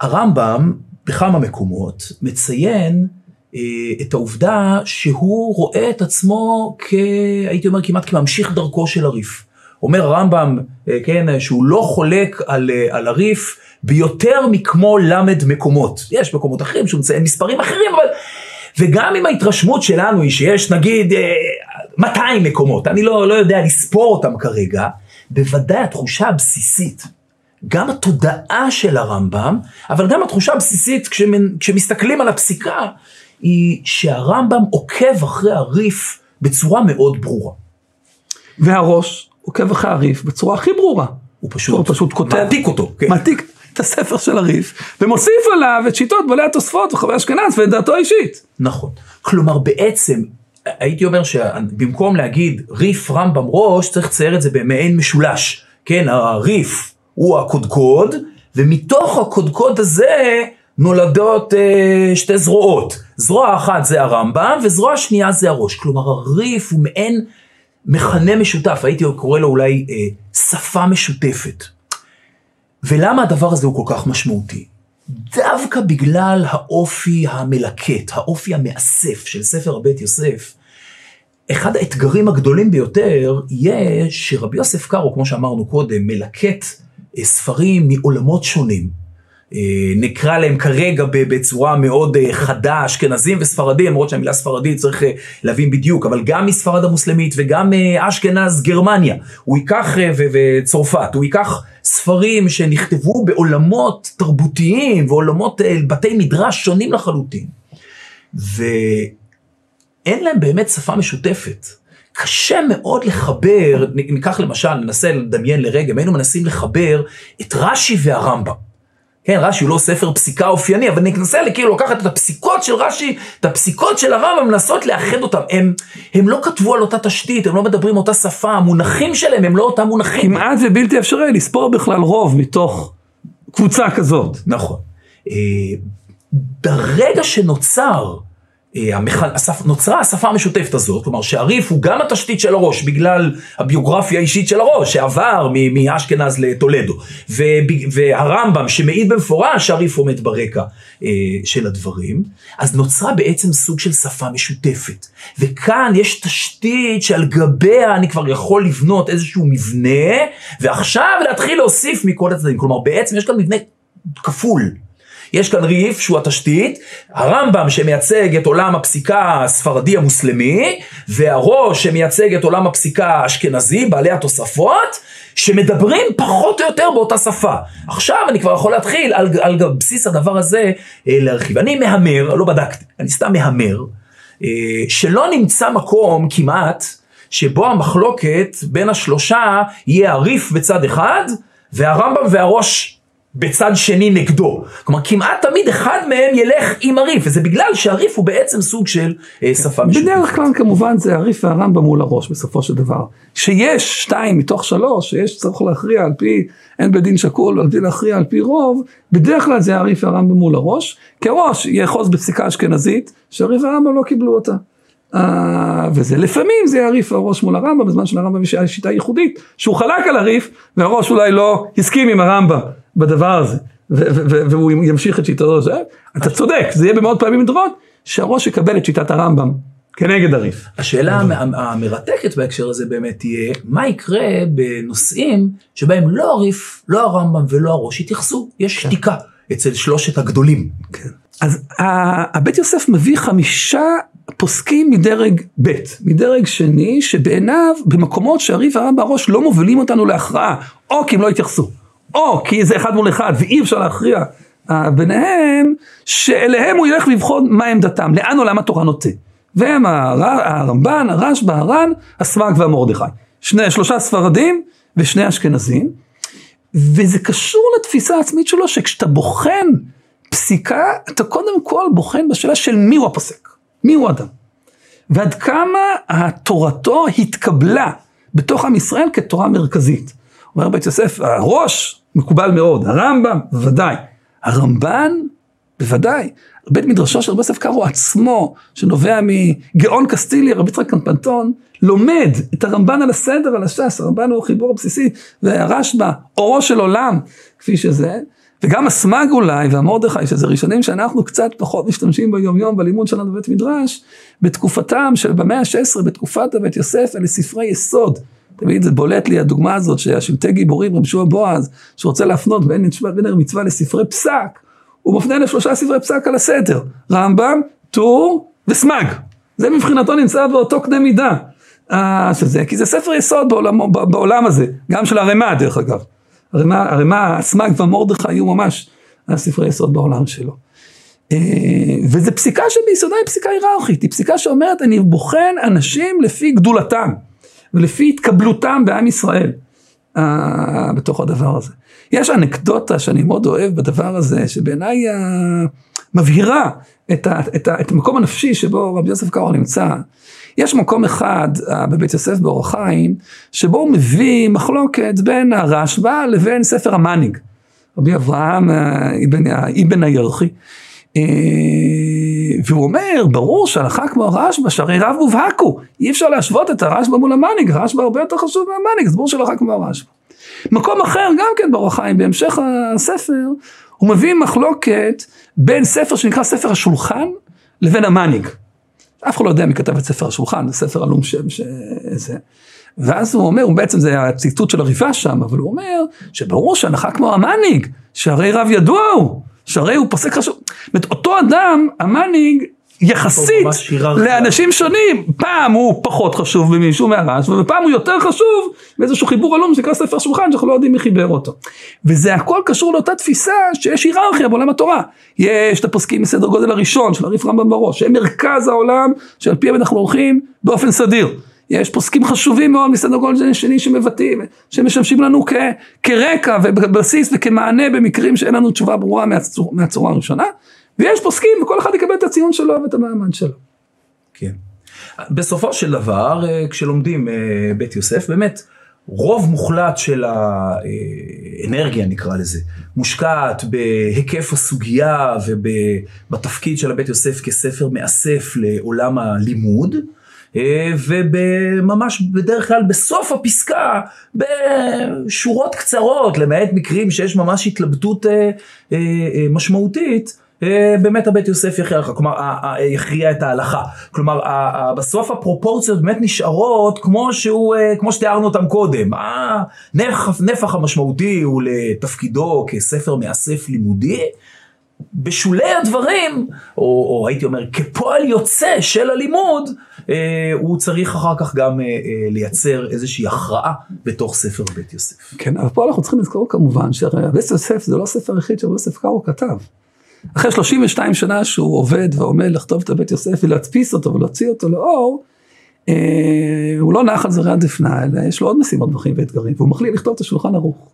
[SPEAKER 2] הרמב"ם בכמה מקומות מציין אה, את העובדה שהוא רואה את עצמו כ... הייתי אומר כמעט כממשיך דרכו של הריף. אומר הרמב"ם, אה, כן, שהוא לא חולק על, על הריף ביותר מכמו למד מקומות. יש מקומות אחרים שהוא מציין מספרים אחרים, אבל... וגם אם ההתרשמות שלנו היא שיש נגיד 200 מקומות, אני לא, לא יודע לספור אותם כרגע, בוודאי התחושה הבסיסית, גם התודעה של הרמב"ם, אבל גם התחושה הבסיסית כשמסתכלים על הפסיקה, היא שהרמב"ם עוקב אחרי הריף בצורה מאוד ברורה.
[SPEAKER 1] והראש עוקב אחרי הריף בצורה הכי ברורה.
[SPEAKER 2] הוא פשוט,
[SPEAKER 1] הוא פשוט כותב,
[SPEAKER 2] מעתיק אותו. כן.
[SPEAKER 1] מעתיק את הספר של הריף, ומוסיף עליו את שיטות בעלי התוספות וחברי אשכנז ואת דעתו האישית.
[SPEAKER 2] נכון. כלומר בעצם, הייתי אומר שבמקום להגיד ריף רמב"ם ראש, צריך לצייר את זה במעין משולש. כן, הריף הוא הקודקוד, ומתוך הקודקוד הזה נולדות אה, שתי זרועות. זרוע אחת זה הרמב"ם, וזרוע שנייה זה הראש. כלומר, הריף הוא מעין מכנה משותף, הייתי קורא לו אולי אה, שפה משותפת. ולמה הדבר הזה הוא כל כך משמעותי? דווקא בגלל האופי המלקט, האופי המאסף של ספר הבית יוסף, אחד האתגרים הגדולים ביותר יהיה שרבי יוסף קארו, כמו שאמרנו קודם, מלקט אה, ספרים מעולמות שונים. אה, נקרא להם כרגע בצורה מאוד אה, חדה, אשכנזים וספרדים, למרות שהמילה ספרדית צריך להבין בדיוק, אבל גם מספרד המוסלמית וגם אשכנז גרמניה, הוא ייקח, וצרפת, הוא ייקח ספרים שנכתבו בעולמות תרבותיים ועולמות בתי מדרש שונים לחלוטין. ואין להם באמת שפה משותפת. קשה מאוד לחבר, ניקח למשל, ננסה לדמיין לרגע, אם היינו מנסים לחבר את רש"י והרמב"ם. כן, רש"י הוא לא ספר פסיקה אופייני, אבל ננסה כאילו לקחת את הפסיקות של רש"י, את הפסיקות של הרמב"ם, לנסות לאחד אותם. הם, הם לא כתבו על אותה תשתית, הם לא מדברים אותה שפה, המונחים שלהם הם לא אותם מונחים.
[SPEAKER 1] כמעט ובלתי אפשרי לספור בכלל רוב מתוך קבוצה כזאת.
[SPEAKER 2] נכון. אה, ברגע שנוצר אה, נוצרה השפה המשותפת הזאת, כלומר שהריף הוא גם התשתית של הראש בגלל הביוגרפיה האישית של הראש שעבר מאשכנז לטולדו. והרמב"ם שמעיד במפורש שהריף עומד ברקע אה, של הדברים, אז נוצרה בעצם סוג של שפה משותפת. וכאן יש תשתית שעל גביה אני כבר יכול לבנות איזשהו מבנה ועכשיו להתחיל להוסיף מכל הצדדים, כלומר בעצם יש כאן מבנה כפול. יש כאן ריף שהוא התשתית, הרמב"ם שמייצג את עולם הפסיקה הספרדי המוסלמי, והראש שמייצג את עולם הפסיקה האשכנזי, בעלי התוספות, שמדברים פחות או יותר באותה שפה. עכשיו אני כבר יכול להתחיל על, על בסיס הדבר הזה אה, להרחיב. אני מהמר, לא בדקתי, אני סתם מהמר, אה, שלא נמצא מקום כמעט שבו המחלוקת בין השלושה יהיה הריף בצד אחד, והרמב"ם והראש בצד שני נגדו. כלומר, כמעט תמיד אחד מהם ילך עם הריף, וזה בגלל שהריף הוא בעצם סוג של אה, שפה משותפת.
[SPEAKER 1] בדרך כלל כמובן זה הריף והרמב"ם מול הראש בסופו של דבר. שיש שתיים מתוך שלוש, שיש צריך להכריע על פי, אין בית דין שקול, על פי להכריע על פי רוב, בדרך כלל זה הריף והרמב"ם מול הראש. כראש יאחוז בפסיקה אשכנזית, שהריף והרמב"ם לא קיבלו אותה. Uh, וזה לפעמים זה הריף והראש מול הרמב"ם, בזמן שלרמב"ם יש שיטה ייחודית, שהוא חלק על הריף, והראש אולי לא הסכים עם הרמב"ם. בדבר הזה, והוא ימשיך את שיטתו, אתה צודק, זה יהיה במאות פעמים מדורות, שהראש יקבל את שיטת הרמב"ם כנגד הריף.
[SPEAKER 2] השאלה המרתקת בהקשר הזה באמת תהיה, מה יקרה בנושאים שבהם לא הריף, לא הרמב"ם ולא הראש יתייחסו, יש כן. שתיקה אצל שלושת הגדולים.
[SPEAKER 1] כן. אז הבית יוסף מביא חמישה פוסקים מדרג ב', מדרג שני, שבעיניו, במקומות שהריף והרמב"ם והראש לא מובילים אותנו להכרעה, או כי הם לא התייחסו. או כי זה אחד מול אחד ואי אפשר להכריע אה, ביניהם, שאליהם הוא ילך לבחון מה עמדתם, לאן עולם התורה נוטה. והם הרמב"ן, הרשב"א, הר"ן, הסמ"ג והמרדכי. שני, שלושה ספרדים ושני אשכנזים. וזה קשור לתפיסה העצמית שלו, שכשאתה בוחן פסיקה, אתה קודם כל בוחן בשאלה של מי הוא הפוסק, מי הוא אדם. ועד כמה תורתו התקבלה בתוך עם ישראל כתורה מרכזית. אומר בית יוסף, הראש מקובל מאוד, הרמב"ם בוודאי, הרמב"ן בוודאי, בית מדרשו של רבי יוסף קארו עצמו, שנובע מגאון קסטילי, רבי יצחק קמפנטון, לומד את הרמב"ן על הסדר, על הש"ס, הרמב"ן הוא החיבור הבסיסי, והרשב"א, אורו של עולם, כפי שזה, וגם הסמ"ג אולי, והמרדכי, שזה ראשונים שאנחנו קצת פחות משתמשים ביום יום בלימוד שלנו בבית מדרש, בתקופתם של במאה ה-16, בתקופת הבית יוסף, אלה ספרי יסוד. תמיד זה בולט לי הדוגמה הזאת שהשבטי גיבורים, רבי שועה בועז, שרוצה להפנות בין ערב מצווה לספרי פסק, הוא מפנה לשלושה ספרי פסק על הסתר, רמב"ם, טור וסמ"ג. זה מבחינתו נמצא באותו קנה מידה. אה, שזה, כי זה ספר יסוד בעולם, בעולם הזה, גם של הרמ"א דרך אגב. הרמ"א, הסמ"ג והמורדכי היו ממש הספרי יסוד בעולם שלו. אה, וזו פסיקה שביסודה היא פסיקה היררכית, היא פסיקה שאומרת אני בוחן אנשים לפי גדולתם ולפי התקבלותם בעם ישראל uh, בתוך הדבר הזה. יש אנקדוטה שאני מאוד אוהב בדבר הזה, שבעיניי uh, מבהירה את, ה, את, ה, את המקום הנפשי שבו רבי יוסף קארו נמצא. יש מקום אחד uh, בבית יוסף באור החיים, שבו הוא מביא מחלוקת בין הרשב"א לבין ספר המאניג. רבי אברהם אבן הירחי. אה, והוא אומר, ברור שהלכה כמו הרשב"א, שהרי רב מובהק הוא, אי אפשר להשוות את הרשב"א מול המאניג, הרשב"א הרבה יותר חשוב מהמאניג, אז ברור שהלכה כמו הרשב"א. מקום אחר, גם כן באור החיים, בהמשך הספר, הוא מביא מחלוקת בין ספר שנקרא ספר השולחן, לבין המאניג. אף אחד לא יודע מי כתב את ספר השולחן, זה ספר עלום שם שזה. ואז הוא אומר, בעצם זה הציטוט של הריבה שם, אבל הוא אומר שברור שהנחה כמו המאניג, שהרי רב ידוע הוא. שהרי הוא פוסק חשוב. זאת אומרת, אותו אדם, המאניג, יחסית לאנשים שונים, פעם הוא פחות חשוב ממישהו מהרעש, ופעם הוא יותר חשוב באיזשהו חיבור עלום שנקרא ספר שולחן שאנחנו לא יודעים מי חיבר אותו. וזה הכל קשור לאותה תפיסה שיש היררכיה בעולם התורה. יש את הפוסקים מסדר גודל הראשון של הריף רמב"ם בראש, שהם מרכז העולם שעל פיהם אנחנו הולכים באופן סדיר. יש פוסקים חשובים מאוד מסדר גודל שני שמבטאים, שמשמשים לנו כ, כרקע ובבסיס וכמענה במקרים שאין לנו תשובה ברורה מהצור, מהצורה הראשונה, ויש פוסקים וכל אחד יקבל את הציון שלו ואת המעמד שלו.
[SPEAKER 2] כן. בסופו של דבר, אה, כשלומדים אה, בית יוסף, באמת, רוב מוחלט של האנרגיה נקרא לזה, מושקעת בהיקף הסוגיה ובתפקיד של הבית יוסף כספר מאסף לעולם הלימוד. אה, וממש בדרך כלל בסוף הפסקה, בשורות קצרות, למעט מקרים שיש ממש התלבטות אה, אה, משמעותית, באמת הבית יוסף יכריע לך, כלומר יכריע את ההלכה. כלומר בסוף הפרופורציות באמת נשארות כמו שהוא, כמו שתיארנו אותם קודם. הנפח המשמעותי הוא לתפקידו כספר מאסף לימודי. בשולי הדברים, או, או הייתי אומר כפועל יוצא של הלימוד, אה, הוא צריך אחר כך גם אה, אה, לייצר איזושהי הכרעה בתוך ספר בית יוסף.
[SPEAKER 1] כן, אבל פה אנחנו צריכים לזכור כמובן שבית יוסף זה לא הספר היחיד שבית יוסף קארו כתב. אחרי 32 שנה שהוא עובד ועומד לכתוב את הבית יוסף ולהדפיס אותו ולהוציא אותו לאור, אה, הוא לא נח על זרי הדפנה, אלא יש לו עוד משימות בחיים ואתגרים, והוא מחליט לכתוב את השולחן ערוך.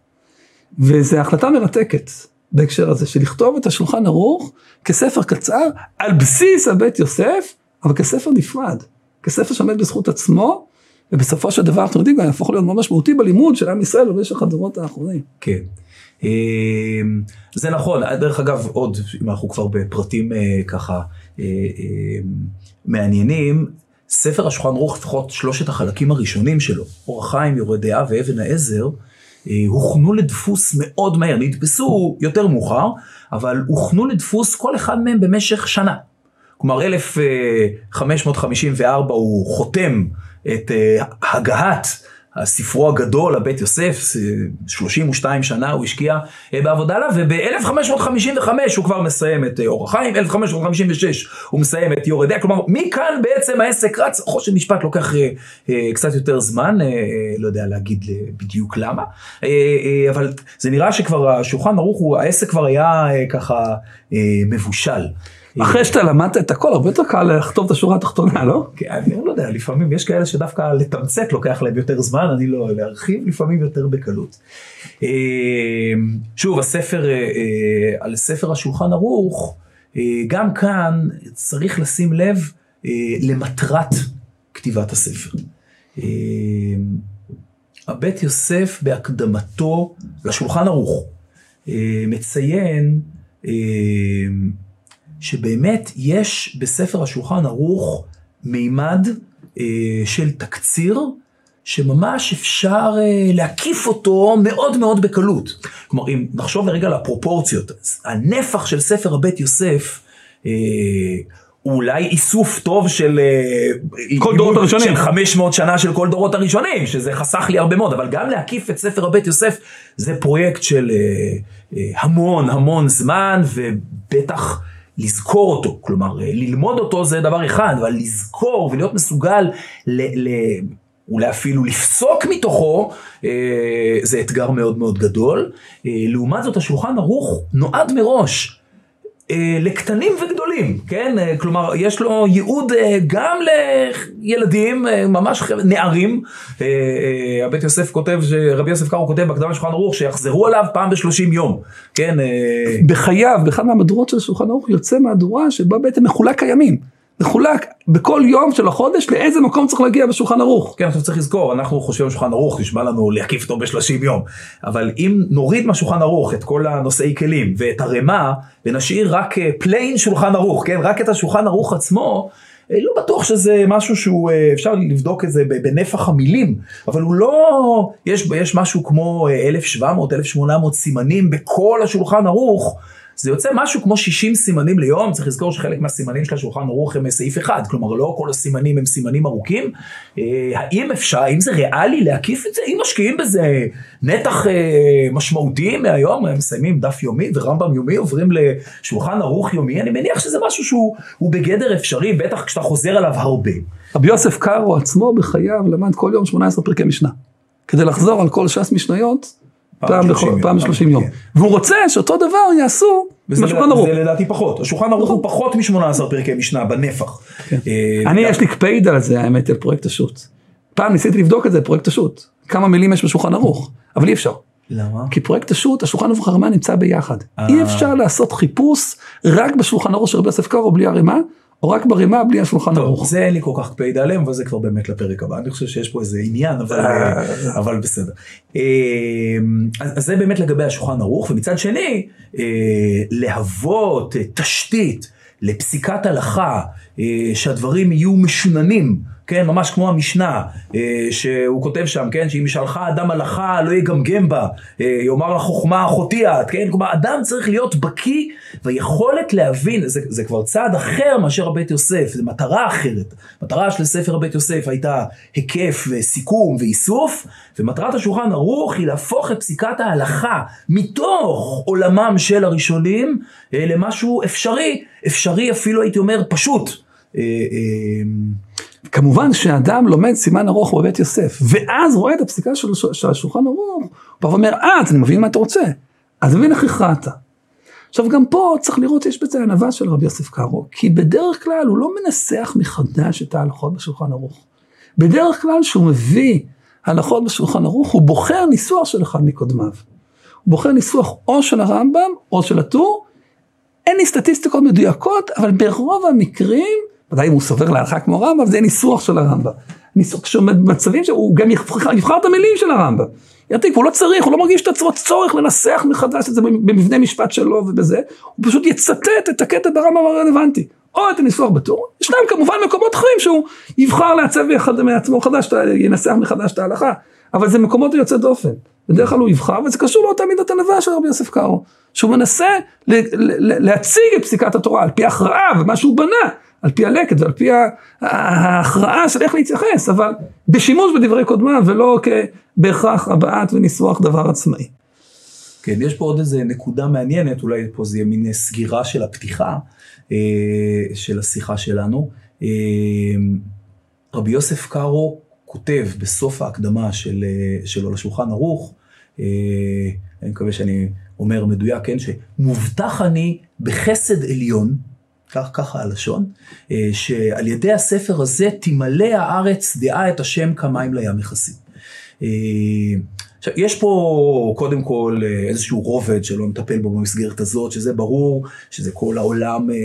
[SPEAKER 1] וזו החלטה מרתקת. בהקשר הזה, של לכתוב את השולחן ערוך כספר קצר על בסיס הבית יוסף, אבל כספר נפרד, כספר שעומד בזכות עצמו, ובסופו של דבר אנחנו יודעים, גם יהפוך להיות מאוד משמעותי בלימוד של עם ישראל במשך הדורות האחרונים.
[SPEAKER 2] כן. אמ, זה נכון, דרך אגב, עוד, אם אנחנו כבר בפרטים אה, ככה אה, אה, מעניינים, ספר השולחן ערוך, לפחות שלושת החלקים הראשונים שלו, אור החיים, יורד דעה ואבן העזר, הוכנו לדפוס מאוד מהר, נדפסו יותר מאוחר, אבל הוכנו לדפוס כל אחד מהם במשך שנה. כלומר 1554 הוא חותם את אה, הגהת הספרו הגדול, הבית יוסף, 32 שנה הוא השקיע אה, בעבודה עליו, וב-1555 הוא כבר מסיים את אה, אור החיים, 1556 הוא מסיים את יורדיה, כלומר מכאן בעצם העסק רץ, חושן משפט לוקח אה, קצת יותר זמן, לא יודע להגיד בדיוק למה, אבל זה נראה שכבר השולחן ערוך, העסק כבר היה ככה מבושל.
[SPEAKER 1] אחרי שאתה למדת את הכל, הרבה יותר קל לכתוב את השורה התחתונה, לא?
[SPEAKER 2] כן, אני לא יודע, לפעמים יש כאלה שדווקא לתמצת לוקח להם יותר זמן, אני לא, להרחיב לפעמים יותר בקלות. אה, שוב, הספר, אה, אה, על ספר השולחן ערוך, גם כאן צריך לשים לב למטרת כתיבת הספר. הבית יוסף בהקדמתו לשולחן ערוך מציין שבאמת יש בספר השולחן ערוך מימד של תקציר שממש אפשר uh, להקיף אותו מאוד מאוד בקלות. כלומר, אם נחשוב לרגע על הפרופורציות, הנפח של ספר הבית יוסף, uh, הוא אולי איסוף טוב של...
[SPEAKER 1] אה, כל דורות הראשונים.
[SPEAKER 2] של 500 שנה של כל דורות הראשונים, שזה חסך לי הרבה מאוד, אבל גם להקיף את ספר הבית יוסף, זה פרויקט של uh, uh, המון המון זמן, ובטח... לזכור אותו, כלומר ללמוד אותו זה דבר אחד, אבל לזכור ולהיות מסוגל ל, ל, אולי אפילו לפסוק מתוכו, אה, זה אתגר מאוד מאוד גדול. אה, לעומת זאת, השולחן ערוך נועד מראש. אה, לקטנים וגדולים, כן? כלומר, יש לו ייעוד גם לילדים, ממש נערים. הבית יוסף כותב, רבי יוסף קארו כותב בהקדמה לשולחן ערוך, שיחזרו עליו פעם בשלושים יום, כן?
[SPEAKER 1] בחייו, באחד מהמהדורות של השולחן ערוך יוצא מהדורה שבה בעצם מחולק הימים. מחולק בכל יום של החודש לאיזה מקום צריך להגיע בשולחן ערוך.
[SPEAKER 2] כן, עכשיו צריך לזכור, אנחנו חושבים שולחן ערוך, נשמע לנו להקיף אותו בשלושים יום. אבל אם נוריד מהשולחן ערוך את כל הנושאי כלים ואת הרמ"א, ונשאיר רק plain אה, שולחן ערוך, כן, רק את השולחן ערוך עצמו, אה, לא בטוח שזה משהו שהוא, אה, אפשר לבדוק את זה בנפח המילים, אבל הוא לא, יש, יש משהו כמו 1,700-1,800 סימנים בכל השולחן ערוך. זה יוצא משהו כמו 60 סימנים ליום, צריך לזכור שחלק מהסימנים של השולחן ערוך הם סעיף אחד, כלומר לא כל הסימנים הם סימנים ארוכים. אה, האם אפשר, האם זה ריאלי להקיף את זה? אם משקיעים בזה נתח אה, משמעותי מהיום, הם מסיימים דף יומי ורמב"ם יומי, עוברים לשולחן ערוך יומי, אני מניח שזה משהו שהוא בגדר אפשרי, בטח כשאתה חוזר עליו הרבה.
[SPEAKER 1] רבי יוסף קארו עצמו בחייו למד כל יום 18 פרקי משנה. כדי לחזור על כל ש"ס משניות, פעם ב-30 יום. כן. והוא רוצה שאותו דבר יעשו בשולחן ערוך.
[SPEAKER 2] זה לדעתי פחות, השולחן ערוך הוא פחות מ-18 פרקי משנה בנפח.
[SPEAKER 1] כן. אה, אני יש לי קפייד על זה האמת על פרויקט השו"ת. פעם ניסיתי לבדוק את זה פרויקט השו"ת. כמה מילים יש בשולחן ערוך, אבל אי אפשר.
[SPEAKER 2] למה?
[SPEAKER 1] כי פרויקט השו"ת, השולחן ערוך הרמה נמצא ביחד. אי אה. אפשר לעשות חיפוש רק בשולחן ערוך של רבי יוסף קארו בלי ערימה, או רק ברימה בלי השולחן ערוך.
[SPEAKER 2] זה אין לי כל כך קפיד עליהם, אבל זה כבר באמת לפרק הבא. אני חושב שיש פה איזה עניין, אבל, אה. אבל בסדר. אמ, אז זה באמת לגבי השולחן ערוך, ומצד שני, אה, להוות תשתית לפסיקת הלכה, אה, שהדברים יהיו משוננים. כן, ממש כמו המשנה, אה, שהוא כותב שם, כן, שאם ישאלך אדם הלכה לא יגמגם בה, אה, יאמר לחוכמה אחותי את, כן, כלומר אדם צריך להיות בקיא והיכולת להבין, זה, זה כבר צעד אחר מאשר הבית יוסף, זו מטרה אחרת. מטרה של ספר הבית יוסף הייתה היקף וסיכום ואיסוף, ומטרת השולחן ערוך היא להפוך את פסיקת ההלכה מתוך עולמם של הראשונים אה, למשהו אפשרי, אפשרי אפילו הייתי אומר פשוט.
[SPEAKER 1] כמובן שאדם לומד סימן ארוך בבית יוסף, ואז רואה את הפסיקה של, של השולחן ארוך, הוא בא ואומר, אה, אז אני מבין מה אתה רוצה, אז מבין איך הכרעת. עכשיו גם פה צריך לראות, יש בזה ענווה של רבי יוסף קארו, כי בדרך כלל הוא לא מנסח מחדש את ההלכות בשולחן ערוך. בדרך כלל כשהוא מביא הלכות בשולחן ערוך, הוא בוחר ניסוח של אחד מקודמיו. הוא בוחר ניסוח או של הרמב"ם או של הטור, אין לי סטטיסטיקות מדויקות, אבל ברוב המקרים ודאי אם הוא סובר להלכה כמו רמב"ם, זה ניסוח של הרמב"ם. ניסוח במצבים שהוא גם יבחר, יבחר את המילים של הרמב"ם. יעתיק, הוא לא צריך, הוא לא מרגיש את עצמו צורך לנסח מחדש את זה במבנה משפט שלו ובזה, הוא פשוט יצטט את הקטע ברמב"ם הרלוונטי. או את הניסוח בטור, ישנם כמובן מקומות אחרים שהוא יבחר לעצב מעצמו חדש, ינסח מחדש את ההלכה, אבל זה מקומות יוצא דופן. בדרך כלל הוא יבחר, וזה קשור לאותה מידת הנבואה של רבי יוסף קארו, שהוא מנסה להציג את פסיקת התורה על פי הכרעה ומה שהוא בנה, על פי הלקט ועל פי ההכרעה של איך להתייחס, אבל בשימוש בדברי קודמיו ולא בהכרח הבעת וניסוח דבר עצמאי.
[SPEAKER 2] כן, יש פה עוד איזה נקודה מעניינת, אולי פה זה יהיה מין סגירה של הפתיחה אה, של השיחה שלנו. אה, רבי יוסף קארו כותב בסוף ההקדמה של, אה, שלו לשולחן ערוך, אני מקווה שאני אומר מדויק, כן, שמובטח אני בחסד עליון, כך ככה הלשון, אה, שעל ידי הספר הזה תמלא הארץ דעה את השם כמים לים מכסים. עכשיו, יש פה קודם כל אה, איזשהו רובד שלא נטפל בו במסגרת הזאת, שזה ברור שזה כל העולם, אה,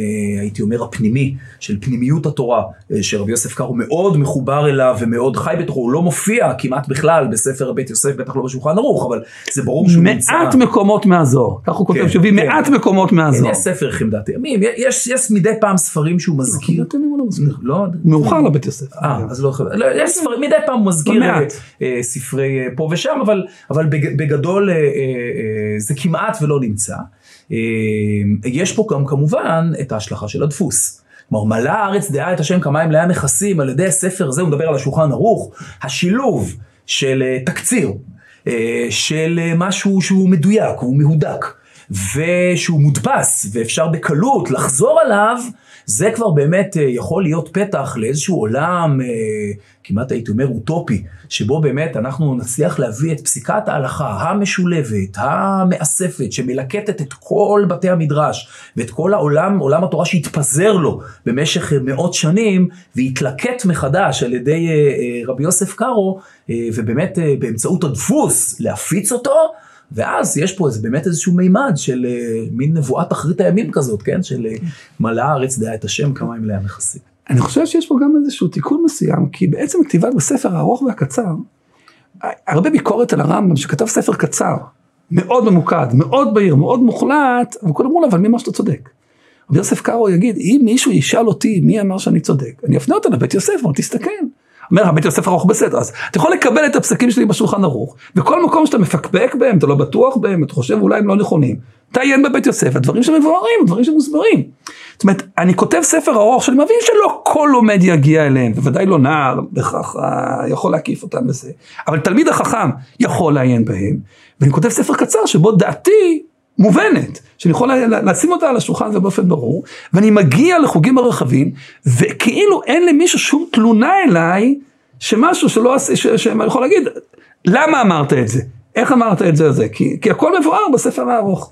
[SPEAKER 2] הייתי אומר, הפנימי, של פנימיות התורה, אה, שרבי יוסף קארו מאוד מחובר אליו ומאוד חי בתוכו, הוא לא מופיע כמעט בכלל בספר בית יוסף, בטח לא בשולחן ערוך, אבל זה ברור שהוא נמצא.
[SPEAKER 1] מעט מקומות מהזוהר, כך הוא כותב
[SPEAKER 2] כן,
[SPEAKER 1] שהביא
[SPEAKER 2] כן.
[SPEAKER 1] מעט מקומות מהזוהר.
[SPEAKER 2] יש ספר חמדת הימים, יש, יש מדי פעם ספרים שהוא מזכיר.
[SPEAKER 1] חמדת הימים הוא לא מזכיר.
[SPEAKER 2] לא,
[SPEAKER 1] מאוחר לבית יוסף.
[SPEAKER 2] אה, אז לא, לא, יש ספרים, מדי פעם הוא מזכיר ספרי פה ושם, אבל, אבל בג, בגדול אה, אה, אה, זה כמעט ולא נמצא. יש פה גם כמובן את ההשלכה של הדפוס. כלומר, מלאה הארץ דעה את השם כמים לאה נכסים על ידי הספר הזה, הוא מדבר על השולחן ערוך, השילוב של תקציר, של משהו שהוא מדויק, הוא מהודק, ושהוא מודפס, ואפשר בקלות לחזור עליו, זה כבר באמת אה, יכול להיות פתח לאיזשהו עולם, אה, כמעט הייתי אומר אוטופי, שבו באמת אנחנו נצליח להביא את פסיקת ההלכה המשולבת, המאספת, שמלקטת את כל בתי המדרש, ואת כל העולם, עולם התורה שהתפזר לו במשך אה, מאות שנים, והתלקט מחדש על ידי רבי יוסף קארו, ובאמת באמצעות הדפוס להפיץ אותו, ואז יש פה איזה, באמת איזשהו מימד של אה, מין נבואת אחרית הימים כזאת, כן? של אה, מלאה הארץ דעה את השם, כמה הם לאה מכסים.
[SPEAKER 1] אני חושב שיש פה גם איזשהו תיקון מסוים, כי בעצם כתיבת בספר הארוך והקצר, הרבה ביקורת על הרמב"ם שכתב ספר קצר, מאוד ממוקד, מאוד בהיר, מאוד מוחלט, אבל כולם אמרו לו, אבל מי אמר שאתה צודק? רבי יוסף קארו יגיד, אם מישהו ישאל אותי מי אמר שאני צודק, אני אפנה אותו לבית יוסף, אבל תסתכל. אומר, הבית יוסף ארוך בסדר, אז אתה יכול לקבל את הפסקים שלי בשולחן ערוך, וכל מקום שאתה מפקפק בהם, אתה לא בטוח בהם, אתה חושב אולי הם לא נכונים, תעיין בבית יוסף, הדברים שמבוארים, הדברים שמוסברים. זאת אומרת, אני כותב ספר ארוך שאני מבין שלא כל לומד יגיע אליהם, בוודאי לא נער בהכרח אה, יכול להקיף אותם בזה, אבל תלמיד החכם יכול לעיין בהם, ואני כותב ספר קצר שבו דעתי מובנת, שאני יכול לשים אותה על השולחן הזה באופן ברור, ואני מגיע לחוגים הרחבים, וכאילו אין למישהו שום תלונה אליי, שמשהו שלא, שאני יכול להגיד, למה אמרת את זה? איך אמרת את זה? זה? כי, כי הכל מבואר בספר הארוך.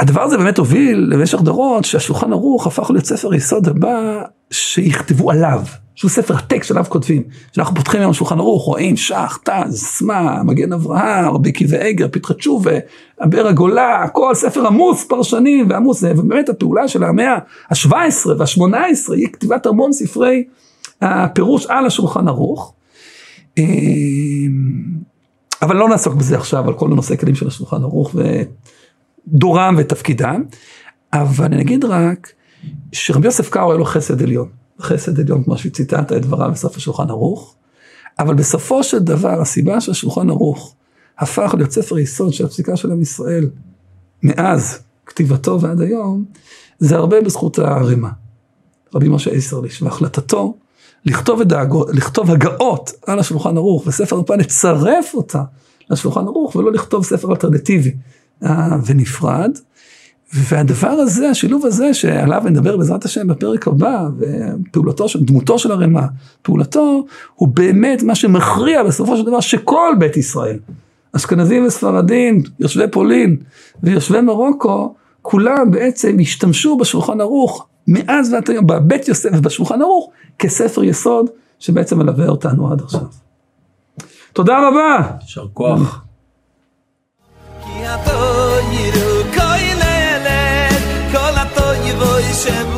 [SPEAKER 1] הדבר הזה באמת הוביל למשך דורות שהשולחן ערוך הפך להיות ספר יסוד הבא שיכתבו עליו, שהוא ספר הטקסט שעליו כותבים. כשאנחנו פותחים היום שולחן ערוך, רואים שח, טז, סמה, מגן אברהם, רבי עקיבא איגר, פתחי תשובה, אבר הגולה, הכל ספר עמוס פרשנים ועמוס ובאמת הפעולה של המאה ה-17 וה-18 היא כתיבת המון ספרי הפירוש על השולחן ערוך. אמ, אבל לא נעסוק בזה עכשיו, על כל הנושא כלים של השולחן ערוך ודורם ותפקידם, אבל אני אגיד רק שרבי יוסף קארו היה לו חסד עליון, חסד עליון כמו שציטטת את דבריו בסוף השולחן ערוך, אבל בסופו של דבר הסיבה שהשולחן ערוך הפך להיות ספר יסוד של הפסיקה של עם ישראל מאז כתיבתו ועד היום, זה הרבה בזכות הרמ"א, רבי משה איסרליש, והחלטתו לכתוב, דאגו, לכתוב הגאות על השולחן ערוך, וספר הפעם לצרף אותה לשולחן ערוך, ולא לכתוב ספר אלטרנטיבי אה, ונפרד. והדבר הזה, השילוב הזה, שעליו נדבר בעזרת השם בפרק הבא, ופעולתו דמותו של הרמ"א, פעולתו, הוא באמת מה שמכריע בסופו של דבר שכל בית ישראל, אשכנזים וספרדים, יושבי פולין ויושבי מרוקו, כולם בעצם השתמשו בשולחן ערוך מאז ועד היום, בבית יוסף ובשולחן ערוך, כספר יסוד שבעצם מלווה אותנו עד עכשיו. תודה רבה.
[SPEAKER 2] יישר כוח.
[SPEAKER 3] Hashem